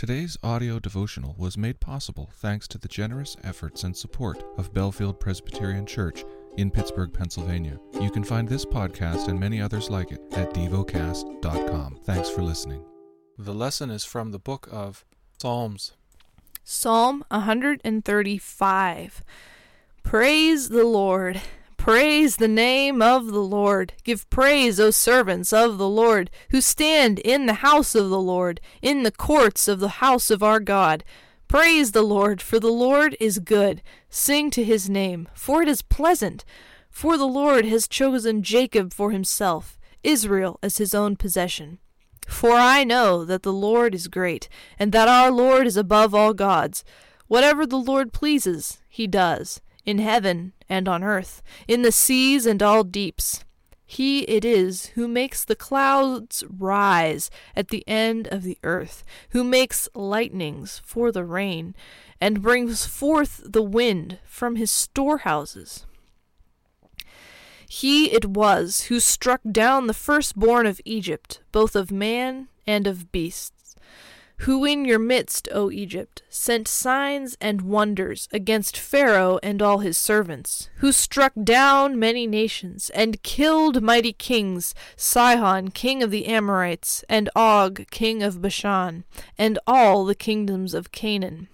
Today's audio devotional was made possible thanks to the generous efforts and support of Bellefield Presbyterian Church in Pittsburgh, Pennsylvania. You can find this podcast and many others like it at devocast.com. Thanks for listening. The lesson is from the book of Psalms. Psalm 135. Praise the Lord. Praise the name of the Lord. Give praise, O servants of the Lord, who stand in the house of the Lord, in the courts of the house of our God. Praise the Lord, for the Lord is good. Sing to his name, for it is pleasant. For the Lord has chosen Jacob for himself, Israel as his own possession. For I know that the Lord is great, and that our Lord is above all gods. Whatever the Lord pleases, he does in heaven and on earth, in the seas and all deeps. He it is who makes the clouds rise at the end of the earth, who makes lightnings for the rain, and brings forth the wind from his storehouses. He it was who struck down the firstborn of Egypt, both of man and of beast who in your midst, O Egypt, sent signs and wonders against Pharaoh and all his servants, who struck down many nations, and killed mighty kings, Sihon king of the Amorites, and Og king of Bashan, and all the kingdoms of Canaan,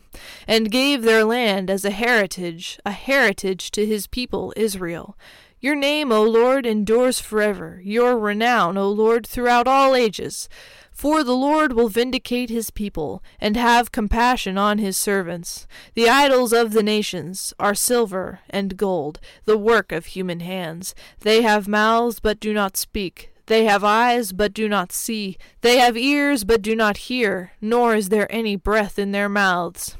and gave their land as a heritage, a heritage to his people Israel. Your name, O Lord, endures forever, your renown, O Lord, throughout all ages. For the Lord will vindicate his people, and have compassion on his servants. The idols of the nations are silver and gold, the work of human hands. They have mouths, but do not speak. They have eyes, but do not see. They have ears, but do not hear, nor is there any breath in their mouths.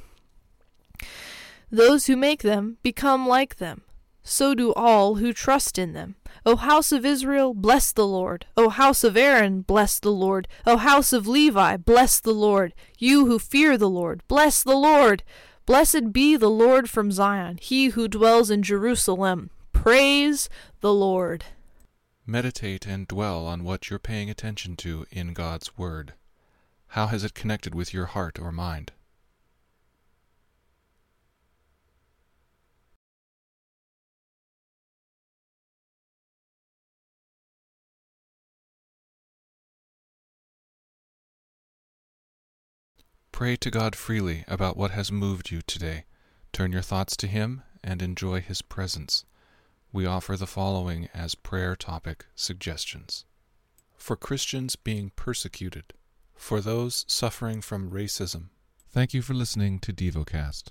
Those who make them become like them. So do all who trust in them. O house of Israel, bless the Lord. O house of Aaron, bless the Lord. O house of Levi, bless the Lord. You who fear the Lord, bless the Lord. Blessed be the Lord from Zion, he who dwells in Jerusalem. Praise the Lord. Meditate and dwell on what you're paying attention to in God's Word. How has it connected with your heart or mind? Pray to God freely about what has moved you today. Turn your thoughts to Him and enjoy His presence. We offer the following as prayer topic suggestions For Christians being persecuted, for those suffering from racism. Thank you for listening to DevoCast.